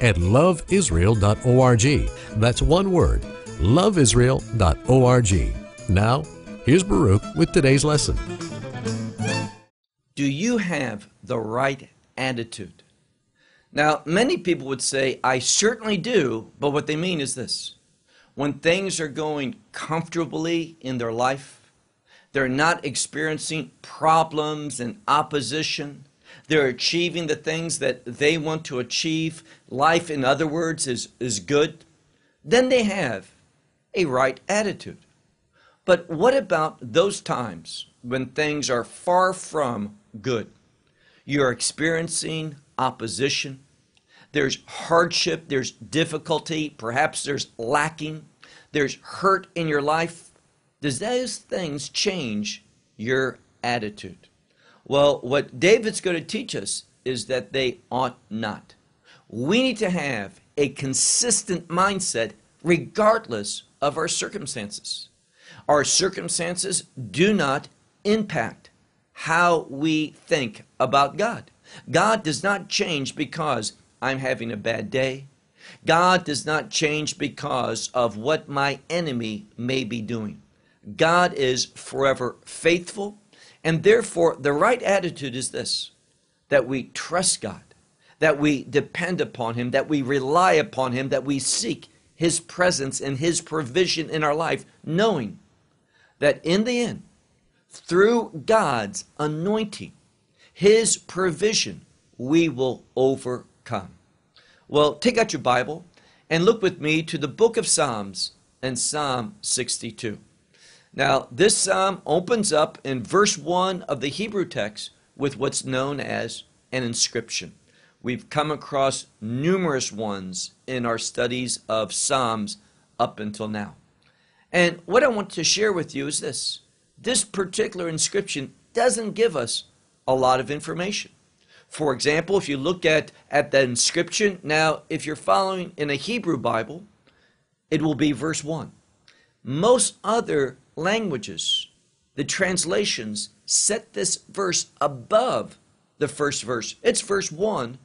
at loveisrael.org. That's one word, loveisrael.org. Now, here's Baruch with today's lesson. Do you have the right attitude? Now, many people would say, I certainly do, but what they mean is this. When things are going comfortably in their life, they're not experiencing problems and opposition, they're achieving the things that they want to achieve. Life, in other words, is, is good. Then they have a right attitude. But what about those times when things are far from good? You're experiencing opposition. There's hardship, there's difficulty, perhaps there's lacking, there's hurt in your life. Does those things change your attitude? Well, what David's going to teach us is that they ought not. We need to have a consistent mindset regardless of our circumstances. Our circumstances do not impact how we think about God. God does not change because I'm having a bad day. God does not change because of what my enemy may be doing. God is forever faithful and therefore, the right attitude is this that we trust God, that we depend upon Him, that we rely upon Him, that we seek His presence and His provision in our life, knowing that in the end, through God's anointing, His provision, we will overcome. Well, take out your Bible and look with me to the book of Psalms and Psalm 62. Now, this psalm opens up in verse 1 of the Hebrew text with what's known as an inscription. We've come across numerous ones in our studies of Psalms up until now. And what I want to share with you is this this particular inscription doesn't give us a lot of information. For example, if you look at, at the inscription, now if you're following in a Hebrew Bible, it will be verse 1. Most other languages, the translations set this verse above the first verse. It's verse 1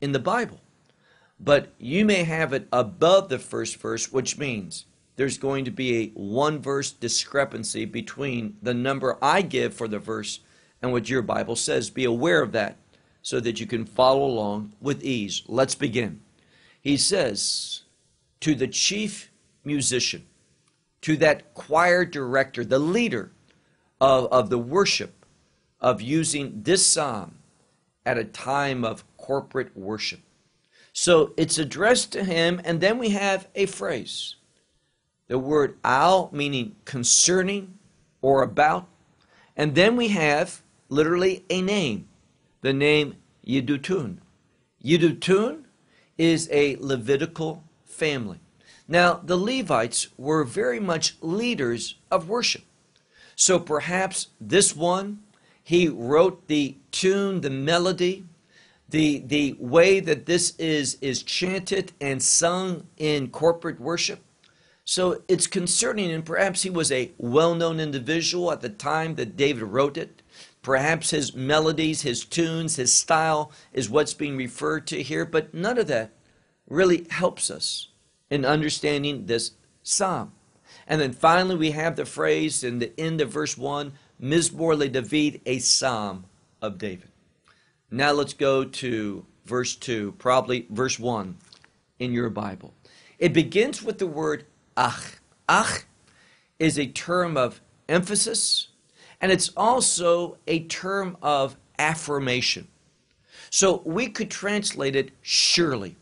in the Bible. But you may have it above the first verse, which means there's going to be a one verse discrepancy between the number I give for the verse and what your Bible says. Be aware of that so that you can follow along with ease. Let's begin. He says, To the chief musician, to that choir director, the leader of, of the worship, of using this psalm at a time of corporate worship. So it's addressed to him, and then we have a phrase. The word al meaning concerning or about. And then we have literally a name, the name Yedutun. Yedutun is a Levitical family. Now, the Levites were very much leaders of worship. So perhaps this one, he wrote the tune, the melody, the, the way that this is, is chanted and sung in corporate worship. So it's concerning, and perhaps he was a well known individual at the time that David wrote it. Perhaps his melodies, his tunes, his style is what's being referred to here, but none of that really helps us in understanding this psalm. And then finally, we have the phrase in the end of verse 1 Mizmor le David, a psalm of David. Now let's go to verse 2, probably verse 1 in your Bible. It begins with the word ach. Ach is a term of emphasis, and it's also a term of affirmation. So we could translate it surely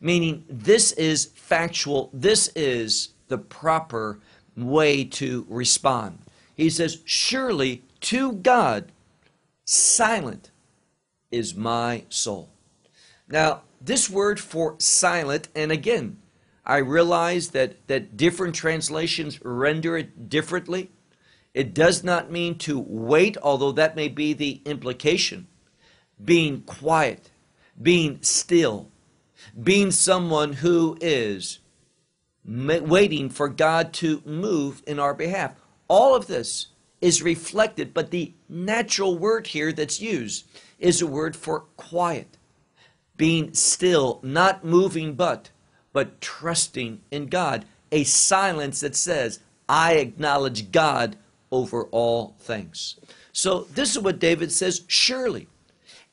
meaning this is factual, this is the proper way to respond. He says, Surely to God, silent is my soul. Now, this word for silent, and again, I realize that, that different translations render it differently. It does not mean to wait, although that may be the implication. Being quiet, being still, being someone who is waiting for God to move in our behalf. All of this is reflected, but the natural word here that's used is a word for quiet, being still, not moving but, but trusting in God. A silence that says, I acknowledge God over all things. So this is what David says, surely.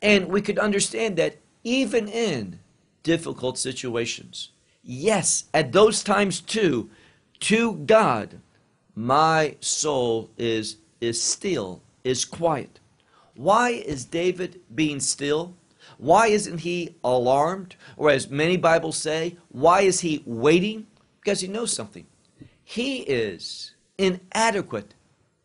And we could understand that even in difficult situations, yes, at those times too, to God, my soul is is still, is quiet. Why is David being still? Why isn't he alarmed? Or as many Bibles say, why is he waiting? Because he knows something. He is inadequate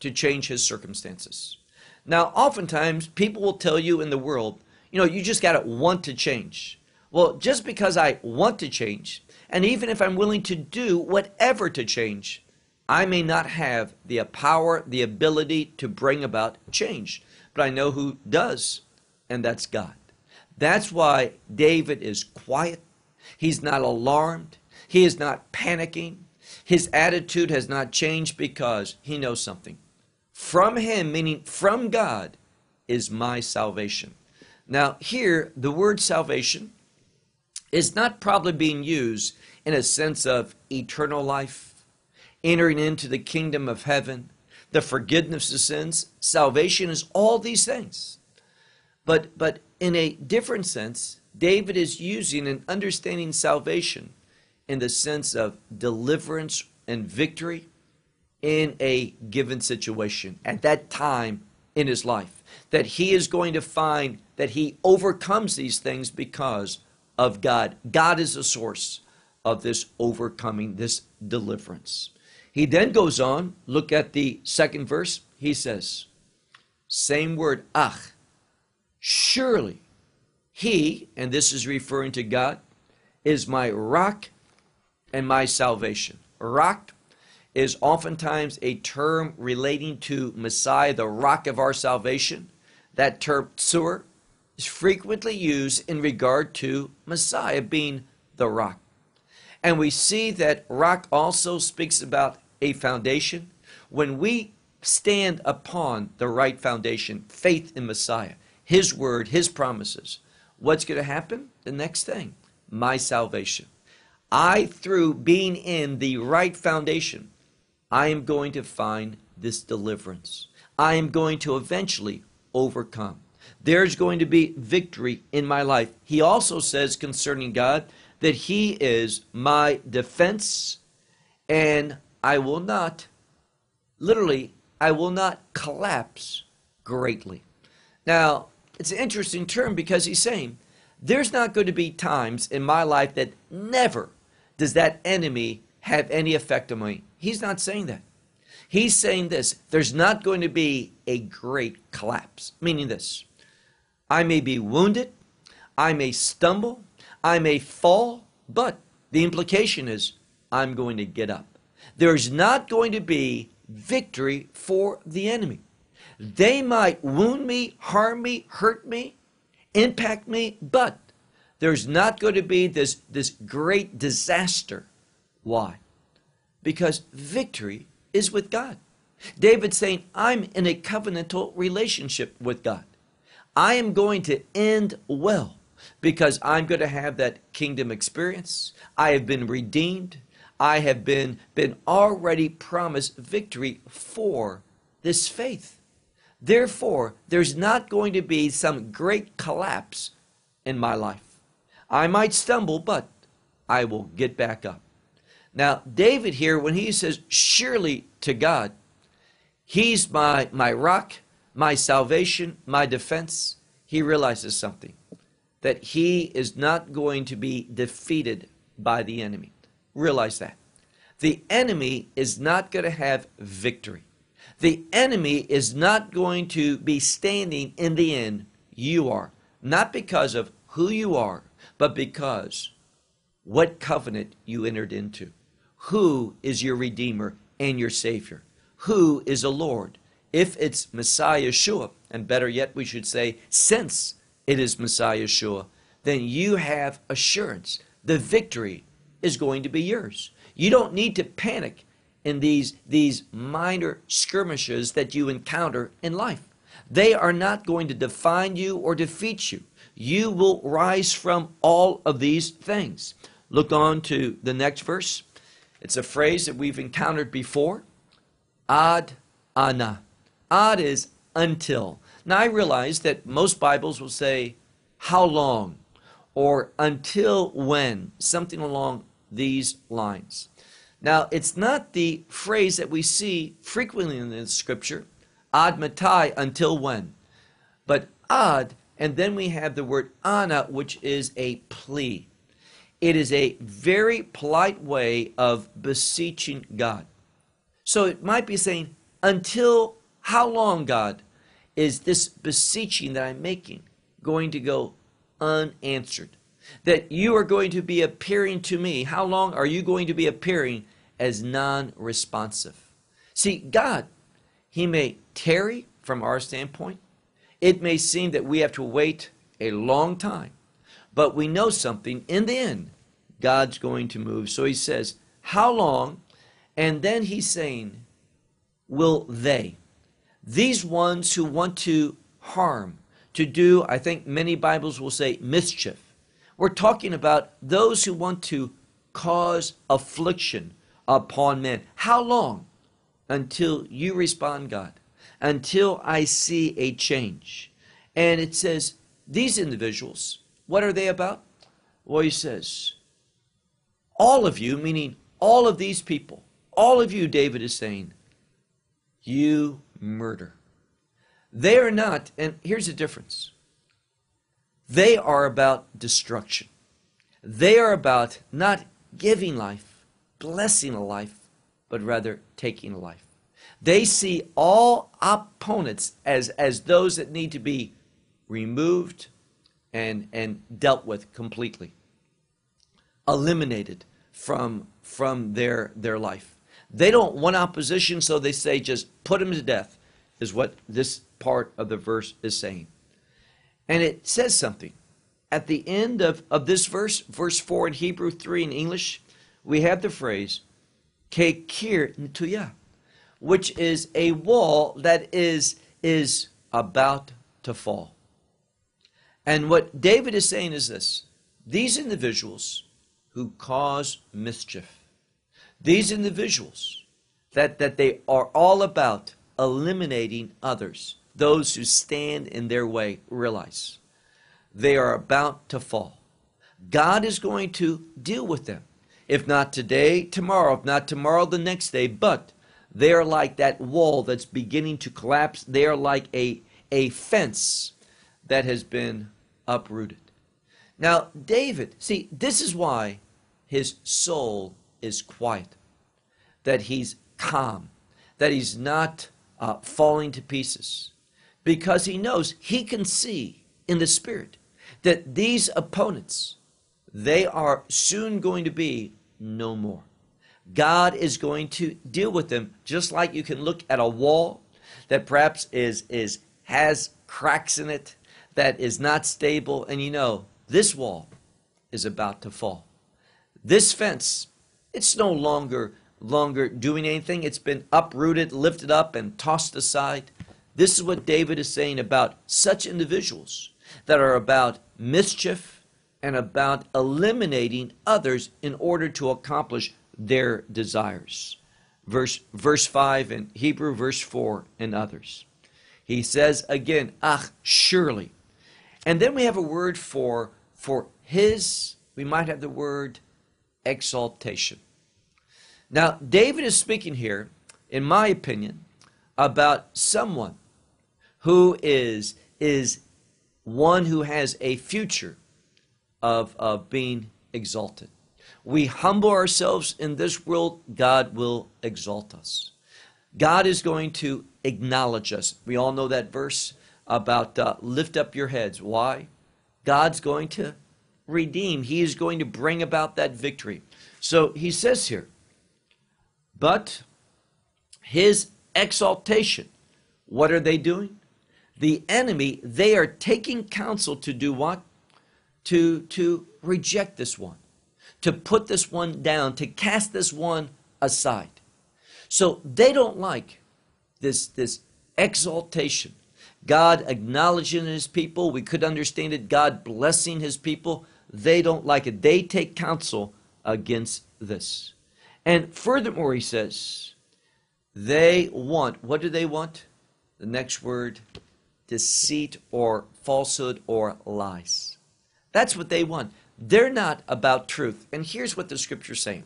to change his circumstances. Now, oftentimes people will tell you in the world, you know, you just got to want to change. Well, just because I want to change, and even if I'm willing to do whatever to change, I may not have the power, the ability to bring about change, but I know who does, and that's God. That's why David is quiet. He's not alarmed. He is not panicking. His attitude has not changed because he knows something. From him, meaning from God, is my salvation. Now, here, the word salvation is not probably being used in a sense of eternal life, entering into the kingdom of heaven, the forgiveness of sins. Salvation is all these things. But, but in a different sense, David is using and understanding salvation in the sense of deliverance and victory in a given situation at that time in his life. That he is going to find that he overcomes these things because of God. God is the source of this overcoming, this deliverance. He then goes on, look at the second verse. He says, same word, ach, surely he, and this is referring to God, is my rock and my salvation. Rock is oftentimes a term relating to Messiah, the rock of our salvation. That term, tsur, is frequently used in regard to Messiah being the rock. And we see that rock also speaks about a foundation. When we stand upon the right foundation, faith in Messiah, His word, His promises, what's going to happen? The next thing, my salvation. I, through being in the right foundation, I am going to find this deliverance. I am going to eventually overcome. There's going to be victory in my life. He also says concerning God that He is my defense and I will not, literally, I will not collapse greatly. Now, it's an interesting term because he's saying there's not going to be times in my life that never does that enemy have any effect on me. He's not saying that. He's saying this there's not going to be a great collapse, meaning this I may be wounded, I may stumble, I may fall, but the implication is I'm going to get up there's not going to be victory for the enemy. They might wound me, harm me, hurt me, impact me, but there's not going to be this, this great disaster. Why? Because victory is with God. David saying, I'm in a covenantal relationship with God. I am going to end well because I'm going to have that kingdom experience. I have been redeemed. I have been, been already promised victory for this faith. Therefore, there's not going to be some great collapse in my life. I might stumble, but I will get back up. Now, David here, when he says, surely to God, he's my, my rock, my salvation, my defense, he realizes something that he is not going to be defeated by the enemy. Realize that. The enemy is not going to have victory. The enemy is not going to be standing in the end. You are. Not because of who you are, but because what covenant you entered into. Who is your Redeemer and your Savior? Who is a Lord? If it's Messiah Yeshua, and better yet, we should say, since it is Messiah Yeshua, then you have assurance. The victory is going to be yours. You don't need to panic in these, these minor skirmishes that you encounter in life. They are not going to define you or defeat you. You will rise from all of these things. Look on to the next verse. It's a phrase that we've encountered before. Ad ana. Ad is until. Now I realize that most Bibles will say how long or until when, something along these lines. Now, it's not the phrase that we see frequently in the scripture, ad matai, until when, but ad, and then we have the word ana, which is a plea. It is a very polite way of beseeching God. So it might be saying, until how long, God, is this beseeching that I'm making going to go unanswered? That you are going to be appearing to me. How long are you going to be appearing as non responsive? See, God, He may tarry from our standpoint. It may seem that we have to wait a long time, but we know something. In the end, God's going to move. So He says, How long? And then He's saying, Will they? These ones who want to harm, to do, I think many Bibles will say, mischief. We're talking about those who want to cause affliction upon men. How long? Until you respond, God. Until I see a change. And it says, these individuals, what are they about? Well, he says, all of you, meaning all of these people, all of you, David is saying, you murder. They are not, and here's the difference they are about destruction. They are about not giving life, blessing a life, but rather taking a life. They see all opponents as, as those that need to be removed and, and dealt with completely, eliminated from, from their, their life. They don't want opposition, so they say just put them to death, is what this part of the verse is saying. And it says something. At the end of, of this verse, verse 4 in Hebrew, 3 in English, we have the phrase, Kekir Ntuya, which is a wall that is, is about to fall. And what David is saying is this these individuals who cause mischief, these individuals that, that they are all about eliminating others, those who stand in their way realize they are about to fall. God is going to deal with them. If not today, tomorrow. If not tomorrow, the next day. But they are like that wall that's beginning to collapse. They are like a, a fence that has been uprooted. Now, David, see, this is why his soul is quiet, that he's calm, that he's not uh, falling to pieces because he knows he can see in the spirit that these opponents they are soon going to be no more. God is going to deal with them just like you can look at a wall that perhaps is is has cracks in it that is not stable and you know this wall is about to fall. This fence it's no longer longer doing anything it's been uprooted lifted up and tossed aside this is what David is saying about such individuals that are about mischief and about eliminating others in order to accomplish their desires. Verse, verse 5 in Hebrew, verse 4 and others. He says again, ach, surely. And then we have a word for, for his, we might have the word exaltation. Now, David is speaking here, in my opinion, about someone who is, is one who has a future of, of being exalted. We humble ourselves in this world, God will exalt us. God is going to acknowledge us. We all know that verse about uh, lift up your heads. Why? God's going to redeem. He is going to bring about that victory. So he says here, but his exaltation, what are they doing? The enemy, they are taking counsel to do what? To, to reject this one, to put this one down, to cast this one aside. So they don't like this, this exaltation. God acknowledging his people. We could understand it. God blessing his people. They don't like it. They take counsel against this. And furthermore, he says, they want, what do they want? The next word, deceit or falsehood or lies. That's what they want. They're not about truth. And here's what the scripture's saying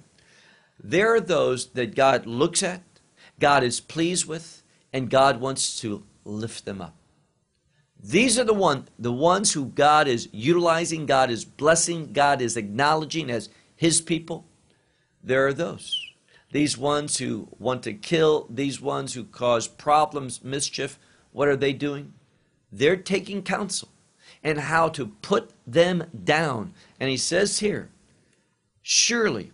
there are those that God looks at, God is pleased with, and God wants to lift them up. These are the one the ones who God is utilizing, God is blessing, God is acknowledging as his people. There are those. These ones who want to kill, these ones who cause problems, mischief, what are they doing? They're taking counsel and how to put them down. And he says here, surely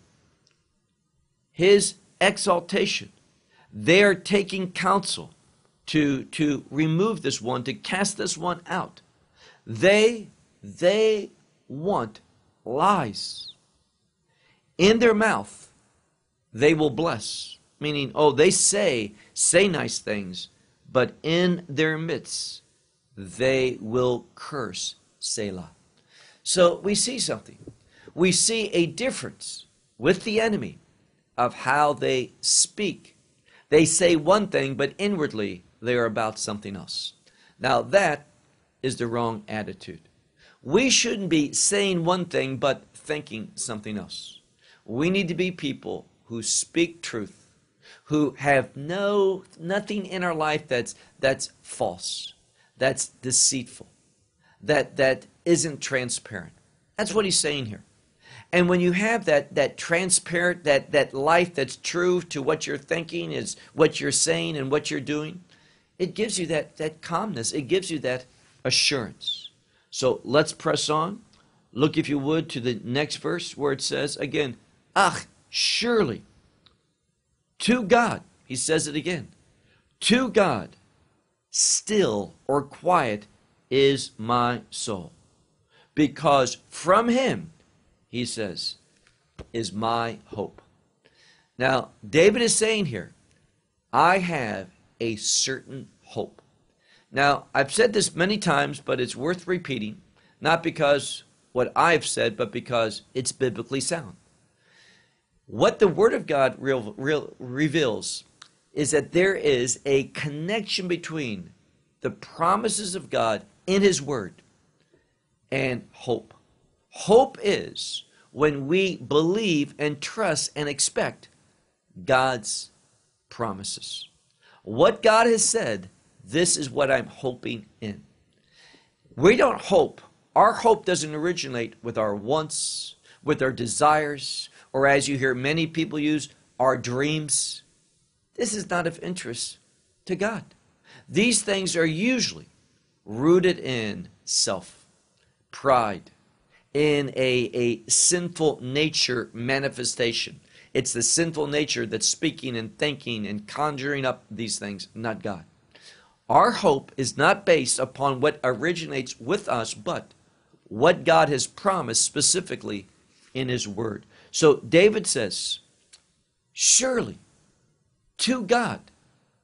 his exaltation, they are taking counsel to, to remove this one, to cast this one out. They, they want lies. In their mouth, they will bless. Meaning, oh, they say, say nice things, but in their midst, they will curse Selah. So we see something. We see a difference with the enemy of how they speak. They say one thing, but inwardly they are about something else. Now, that is the wrong attitude. We shouldn't be saying one thing, but thinking something else. We need to be people who speak truth, who have no nothing in our life that's that's false, that's deceitful, that that isn't transparent. That's what he's saying here. And when you have that that transparent that that life that's true to what you're thinking is what you're saying and what you're doing, it gives you that, that calmness. It gives you that assurance. So let's press on. Look, if you would, to the next verse where it says again, Ach, surely, to God, he says it again, to God, still or quiet is my soul. Because from him, he says, is my hope. Now, David is saying here, I have a certain hope. Now, I've said this many times, but it's worth repeating, not because what I've said, but because it's biblically sound. What the Word of God real, real, reveals is that there is a connection between the promises of God in His Word and hope. Hope is when we believe and trust and expect God's promises. What God has said, this is what I'm hoping in. We don't hope. Our hope doesn't originate with our wants, with our desires, or as you hear many people use, our dreams. This is not of interest to God. These things are usually rooted in self, pride, in a, a sinful nature manifestation. It's the sinful nature that's speaking and thinking and conjuring up these things, not God. Our hope is not based upon what originates with us, but what God has promised specifically in His Word. So David says, Surely to God,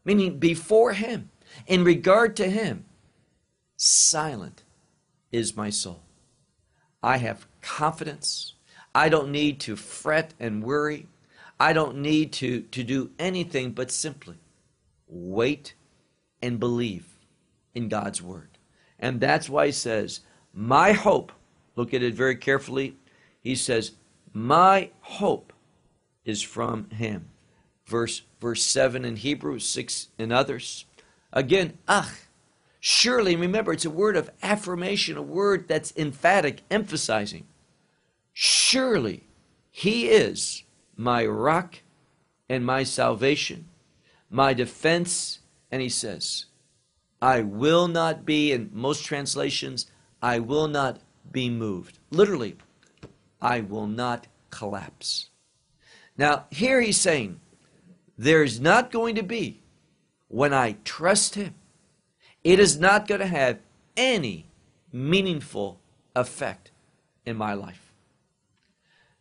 meaning before Him, in regard to Him, silent is my soul. I have confidence. I don't need to fret and worry. I don't need to, to do anything but simply wait and believe in God's word. And that's why he says, My hope, look at it very carefully. He says, My hope is from him. Verse, verse 7 in Hebrews 6 in others. Again, ach, surely, remember, it's a word of affirmation, a word that's emphatic, emphasizing. Surely he is my rock and my salvation, my defense. And he says, I will not be, in most translations, I will not be moved. Literally, I will not collapse. Now, here he's saying, there's not going to be, when I trust him, it is not going to have any meaningful effect in my life.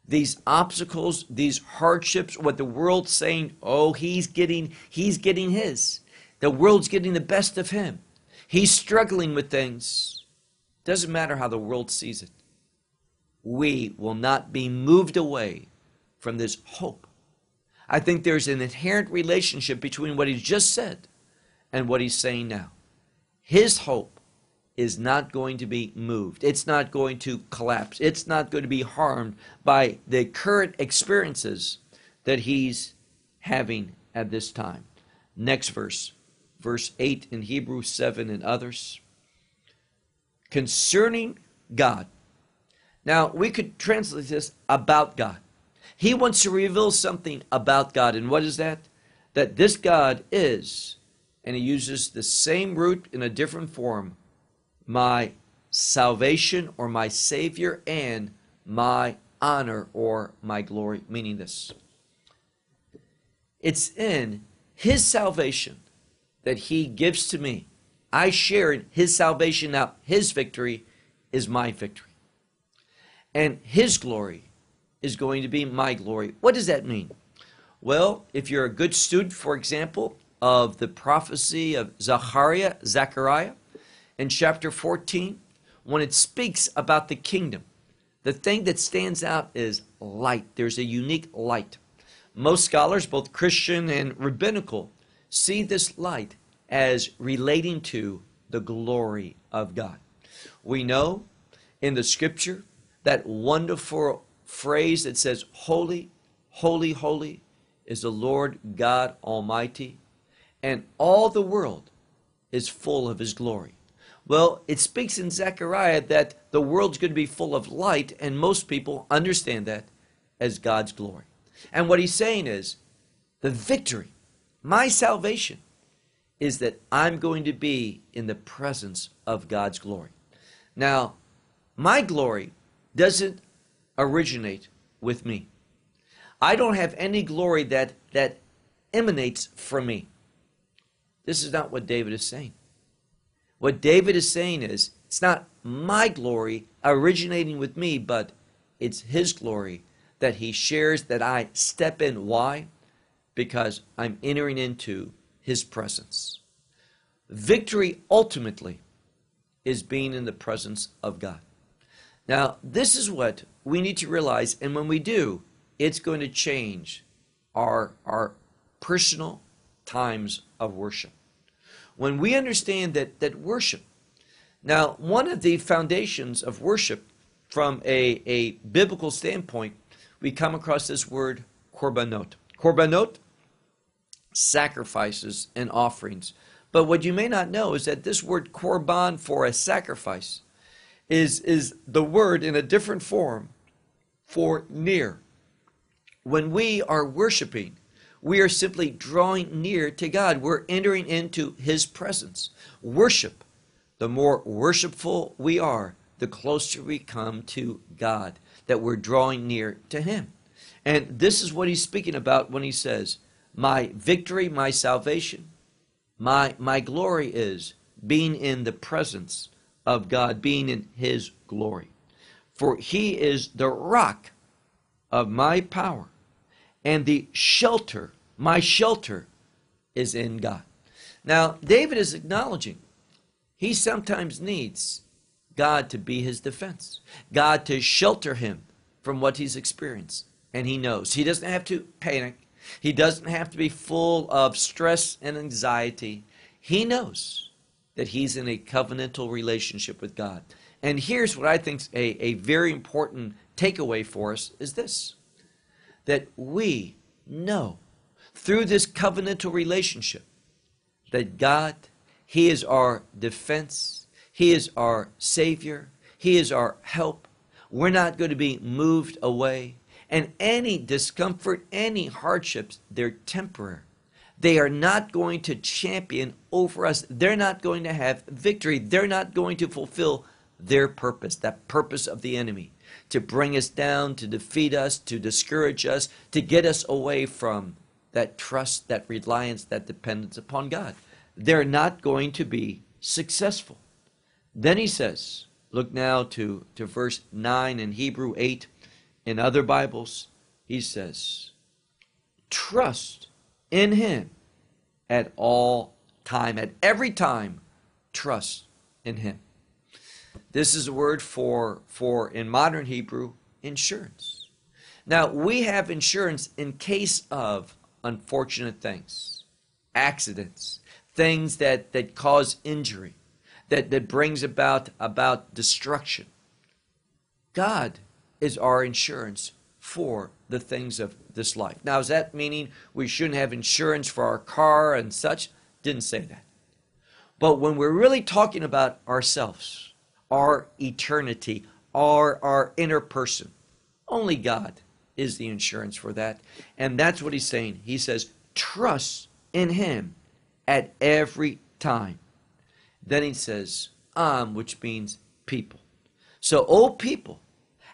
These obstacles, these hardships, what the world's saying, oh, he's getting, he's getting his. The world's getting the best of him. He's struggling with things. Doesn't matter how the world sees it. We will not be moved away from this hope. I think there's an inherent relationship between what he just said and what he's saying now. His hope is not going to be moved. It's not going to collapse. It's not going to be harmed by the current experiences that he's having at this time. Next verse verse 8 in Hebrews 7 and others. Concerning God. Now, we could translate this about God. He wants to reveal something about God. And what is that? That this God is, and he uses the same root in a different form, my salvation or my Savior and my honor or my glory, meaning this. It's in his salvation that he gives to me. I share in his salvation now. His victory is my victory. And his glory is going to be my glory. What does that mean? Well, if you're a good student, for example, of the prophecy of Zechariah, Zechariah, in chapter 14, when it speaks about the kingdom, the thing that stands out is light. There's a unique light. Most scholars, both Christian and rabbinical, see this light as relating to the glory of God. We know in the scripture that wonderful phrase that says, Holy, holy, holy is the Lord God Almighty, and all the world is full of his glory. Well, it speaks in Zechariah that the world's going to be full of light, and most people understand that as God's glory. And what he's saying is, the victory my salvation is that I'm going to be in the presence of God's glory. Now, my glory doesn't originate with me. I don't have any glory that, that emanates from me. This is not what David is saying. What David is saying is, it's not my glory originating with me, but it's his glory that he shares that I step in. Why? because I'm entering into his presence. Victory ultimately is being in the presence of God. Now, this is what we need to realize, and when we do, it's going to change our, our personal times of worship. When we understand that, that worship, now, one of the foundations of worship from a, a biblical standpoint, we come across this word korbanot. Korbanot sacrifices and offerings. But what you may not know is that this word korban for a sacrifice is, is the word in a different form for near. When we are worshiping, we are simply drawing near to God. We're entering into His presence. Worship, the more worshipful we are, the closer we come to God, that we're drawing near to Him. And this is what He's speaking about when He says, my victory, my salvation, my, my glory is being in the presence of God, being in His glory. For He is the rock of my power, and the shelter, my shelter, is in God. Now, David is acknowledging he sometimes needs God to be his defense, God to shelter him from what he's experienced. And he knows. He doesn't have to panic. He doesn't have to be full of stress and anxiety. He knows that he's in a covenantal relationship with God. And here's what I think a, a very important takeaway for us is this that we know through this covenantal relationship that God, He is our defense, He is our Savior, He is our help. We're not going to be moved away. And any discomfort, any hardships, they're temporary. They are not going to champion over us. They're not going to have victory. They're not going to fulfill their purpose, that purpose of the enemy. to bring us down, to defeat us, to discourage us, to get us away from that trust, that reliance, that dependence upon God. They're not going to be successful. Then he says, look now to, to verse 9 in Hebrew 8 in other Bibles, he says, trust in him at all time, at every time, trust in him. This is a word for, for in modern Hebrew, insurance. Now, we have insurance in case of unfortunate things, accidents, things that, that cause injury, that, that brings about, about destruction. God is our insurance for the things of this life. Now, is that meaning we shouldn't have insurance for our car and such? Didn't say that. But when we're really talking about ourselves, our eternity, our, our inner person, only God is the insurance for that. And that's what he's saying. He says, trust in him at every time. Then he says, am, which means people. So, oh people,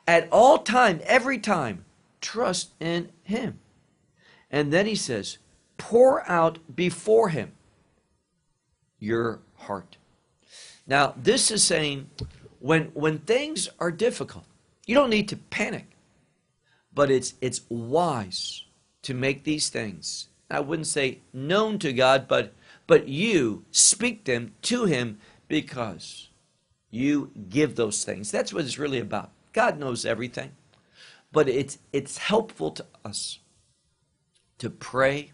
at all time, every time, trust in him. And then he says, pour out before him your heart. Now, this is saying when when things are difficult, you don't need to panic. But it's it's wise to make these things. I wouldn't say known to God, but but you speak them to him because you give those things. That's what it's really about. God knows everything. But it's it's helpful to us to pray,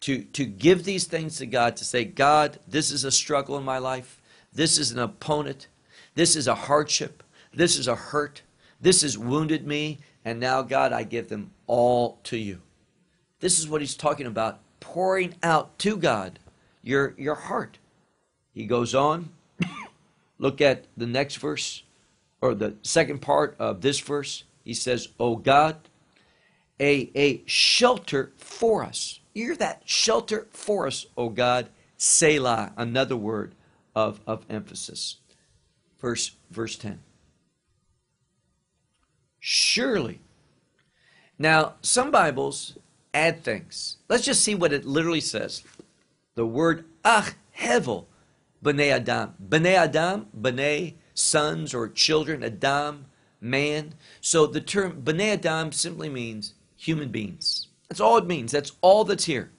to to give these things to God, to say, God, this is a struggle in my life. This is an opponent. This is a hardship. This is a hurt. This has wounded me. And now, God, I give them all to you. This is what he's talking about pouring out to God your, your heart. He goes on. Look at the next verse, or the second part of this verse. He says, Oh God, a, a shelter for us. You're that shelter for us, O God. Selah, another word of, of emphasis. Verse, verse 10. Surely. Now, some Bibles add things. Let's just see what it literally says. The word ach hevel, b'nei adam. B'nei adam, b'nei, sons or children, adam, man. So the term b'nei adam simply means human beings. That's all it means. That's all that's here.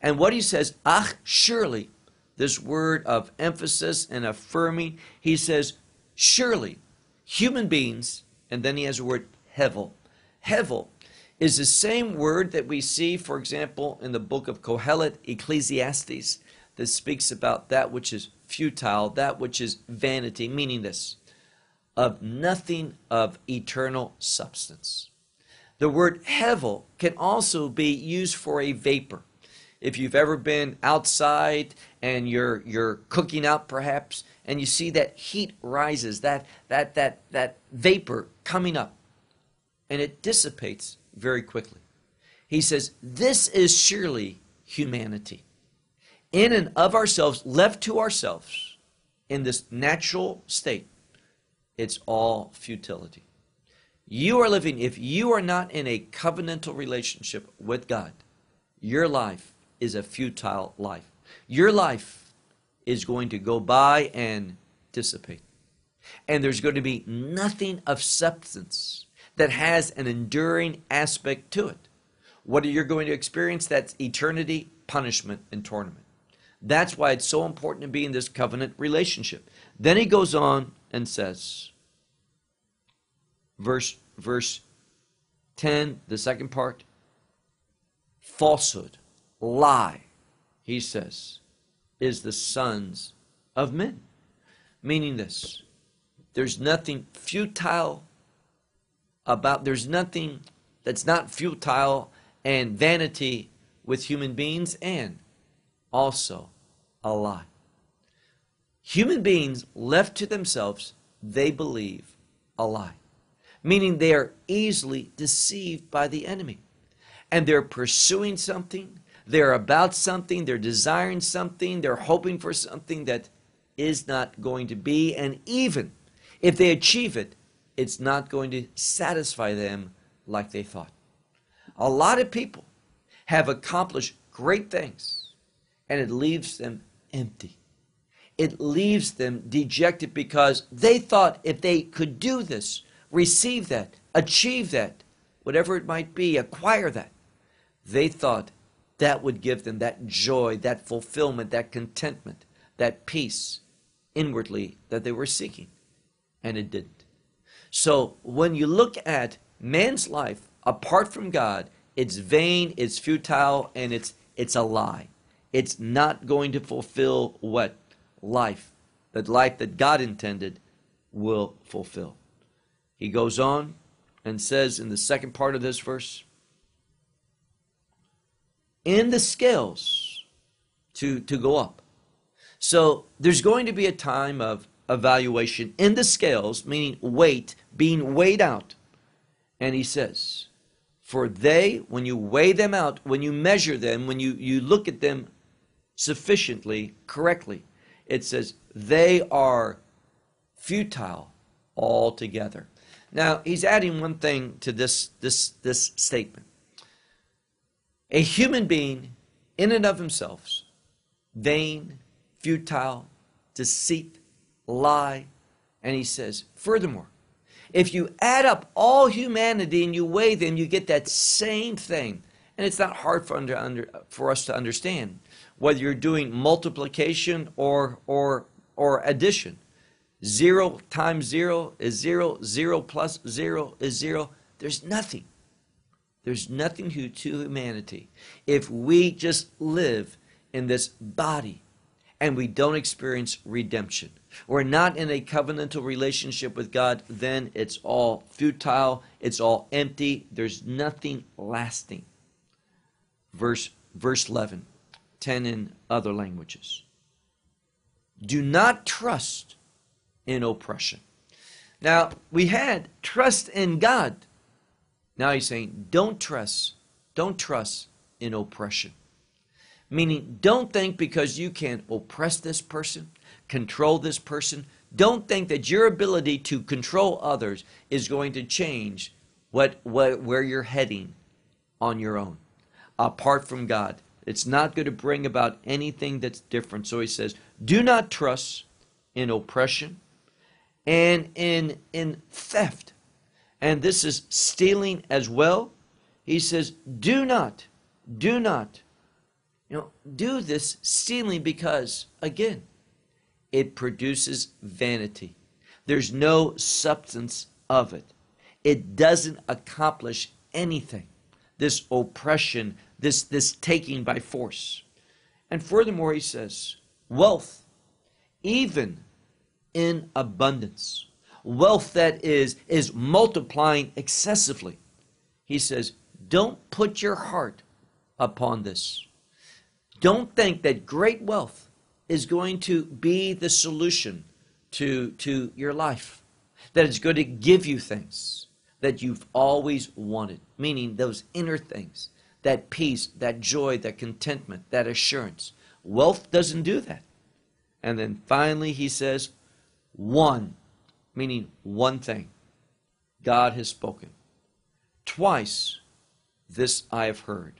And what he says, ach, surely, this word of emphasis and affirming, he says, surely, human beings, and then he has a word, hevel. Hevel is the same word that we see, for example, in the book of Kohelet, Ecclesiastes, that speaks about that which is futile, that which is vanity, meaning this, of nothing of eternal substance. The word hevel can also be used for a vapor. If you've ever been outside and you're you're cooking out perhaps and you see that heat rises, that that that that vapor coming up and it dissipates very quickly. He says, This is surely humanity. In and of ourselves, left to ourselves, in this natural state, it's all futility. You are living, if you are not in a covenantal relationship with God, your life is a futile life. Your life is going to go by and dissipate. And there's going to be nothing of substance that has an enduring aspect to it. What are you going to experience? That's eternity, punishment, and torment. That's why it's so important to be in this covenant relationship. Then he goes on and says, verse, verse 10, the second part, falsehood, lie, he says, is the sons of men. Meaning this, there's nothing futile about there's nothing that's not futile and vanity with human beings and also a lie. Human beings left to themselves, they believe a lie, meaning they are easily deceived by the enemy. And they're pursuing something, they're about something, they're desiring something, they're hoping for something that is not going to be. And even if they achieve it, it's not going to satisfy them like they thought. A lot of people have accomplished great things and it leaves them empty. It leaves them dejected because they thought if they could do this, receive that, achieve that, whatever it might be, acquire that, they thought that would give them that joy, that fulfillment, that contentment, that peace inwardly that they were seeking. And it didn't. So when you look at man's life apart from God, it's vain, it's futile, and it's it's a lie. It's not going to fulfill what life, that life that God intended will fulfill. He goes on and says in the second part of this verse, in the scales to, to go up. So there's going to be a time of evaluation in the scales, meaning weight, being weighed out. And he says, For they, when you weigh them out, when you measure them, when you, you look at them sufficiently, correctly, it says, they are futile altogether. Now, he's adding one thing to this, this, this statement. A human being, in and of himself, vain, futile, deceit, lie. And he says, furthermore, if you add up all humanity and you weigh them, you get that same thing. And it's not hard for, under, under, for us to understand whether you're doing multiplication or, or, or addition. Zero times zero is zero, zero plus zero is zero. There's nothing. There's nothing to humanity if we just live in this body and we don't experience redemption. We're not in a covenantal relationship with God, then it's all futile, it's all empty, there's nothing lasting. Verse verse 11, 10 in other languages. Do not trust in oppression. Now, we had trust in God now he's saying, don't trust, don't trust in oppression. Meaning, don't think because you can oppress this person, control this person, don't think that your ability to control others is going to change what, what where you're heading on your own. Apart from God, it's not going to bring about anything that's different. So he says, do not trust in oppression and in in theft and this is stealing as well. He says, do not, do not, you know, do this stealing because, again, it produces vanity. There's no substance of it. It doesn't accomplish anything. This oppression, this, this taking by force. And furthermore, he says, wealth, even in abundance wealth that is is multiplying excessively. He says, don't put your heart upon this. Don't think that great wealth is going to be the solution to, to your life, that it's going to give you things that you've always wanted, meaning those inner things, that peace, that joy, that contentment, that assurance. Wealth doesn't do that. And then finally, he says, one meaning one thing God has spoken. Twice this I have heard.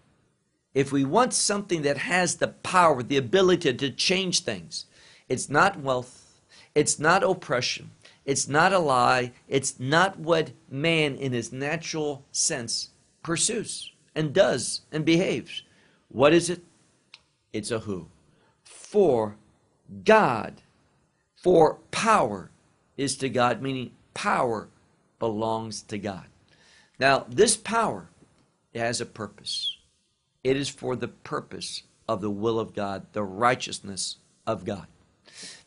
If we want something that has the power, the ability to change things, it's not wealth, it's not oppression, it's not a lie, it's not what man in his natural sense pursues and does and behaves. What is it? It's a who. For God, for power, is to God, meaning power belongs to God. Now, this power has a purpose. It is for the purpose of the will of God, the righteousness of God.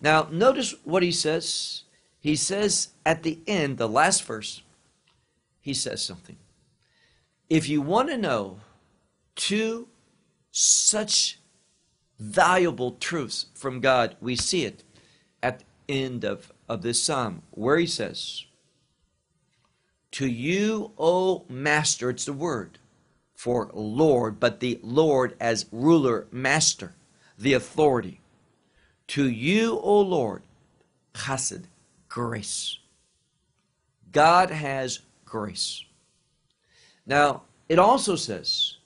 Now, notice what he says. He says at the end, the last verse, he says something. If you want to know two such valuable truths from God, we see it at the end of of this psalm where he says, To you, O Master, it's the word for Lord, but the Lord as ruler, master, the authority. To you, O Lord, chesed, grace. God has grace. Now, it also says,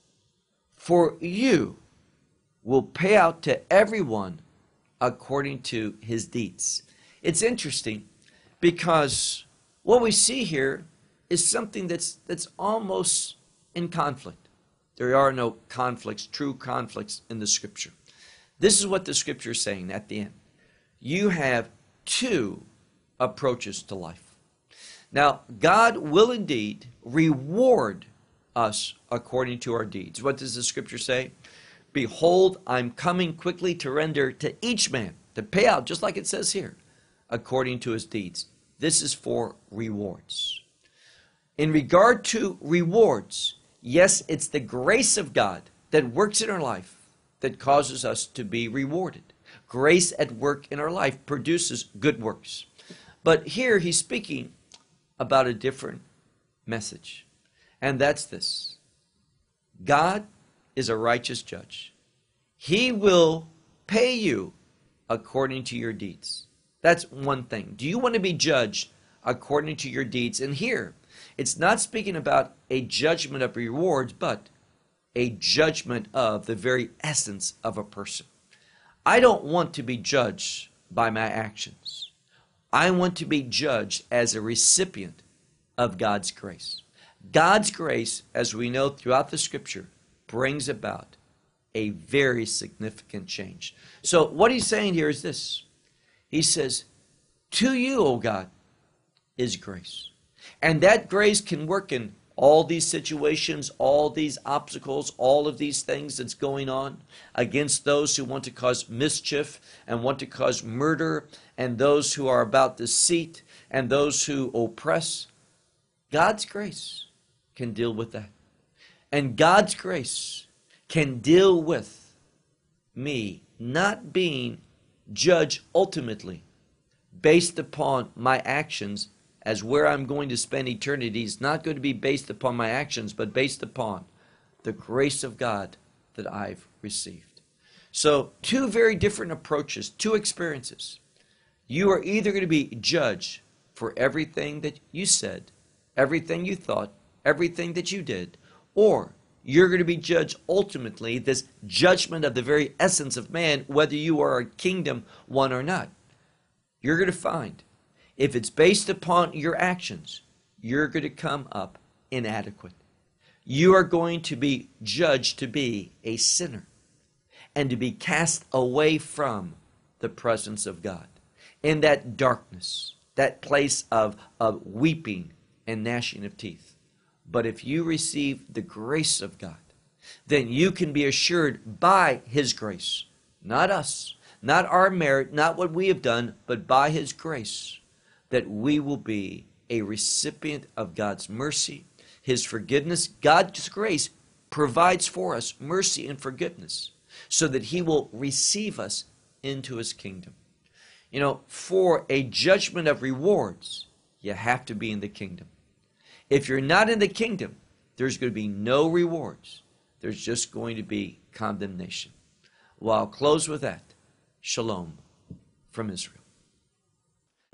For you will pay out to everyone according to his deeds. It's interesting because what we see here is something that's, that's almost in conflict. There are no conflicts, true conflicts in the scripture. This is what the scripture is saying at the end. You have two approaches to life. Now, God will indeed reward us according to our deeds. What does the scripture say? Behold, I'm coming quickly to render to each man, to pay out, just like it says here, according to his deeds. This is for rewards. In regard to rewards, yes, it's the grace of God that works in our life that causes us to be rewarded. Grace at work in our life produces good works. But here he's speaking about a different message. And that's this God is a righteous judge. He will pay you according to your deeds. That's one thing. Do you want to be judged according to your deeds? And here, it's not speaking about a judgment of rewards, but a judgment of the very essence of a person. I don't want to be judged by my actions. I want to be judged as a recipient of God's grace. God's grace, as we know throughout the scripture, brings about a very significant change. So, what he's saying here is this He says, To you, O God, is grace. And that grace can work in all these situations, all these obstacles, all of these things that's going on against those who want to cause mischief and want to cause murder, and those who are about deceit and those who oppress. God's grace can deal with that. And God's grace can deal with me not being judged ultimately based upon my actions as where I'm going to spend eternity is not going to be based upon my actions, but based upon the grace of God that I've received. So, two very different approaches, two experiences. You are either going to be judged for everything that you said, everything you thought, everything that you did, or you're going to be judged ultimately, this judgment of the very essence of man, whether you are a kingdom one or not. You're going to find if it's based upon your actions, you're going to come up inadequate. You are going to be judged to be a sinner and to be cast away from the presence of God in that darkness, that place of, of weeping and gnashing of teeth. But if you receive the grace of God, then you can be assured by His grace, not us, not our merit, not what we have done, but by His grace that we will be a recipient of God's mercy, His forgiveness. God's grace provides for us mercy and forgiveness so that He will receive us into His kingdom. You know, for a judgment of rewards, you have to be in the kingdom. If you're not in the kingdom, there's going to be no rewards. There's just going to be condemnation. Well, I'll close with that. Shalom from Israel.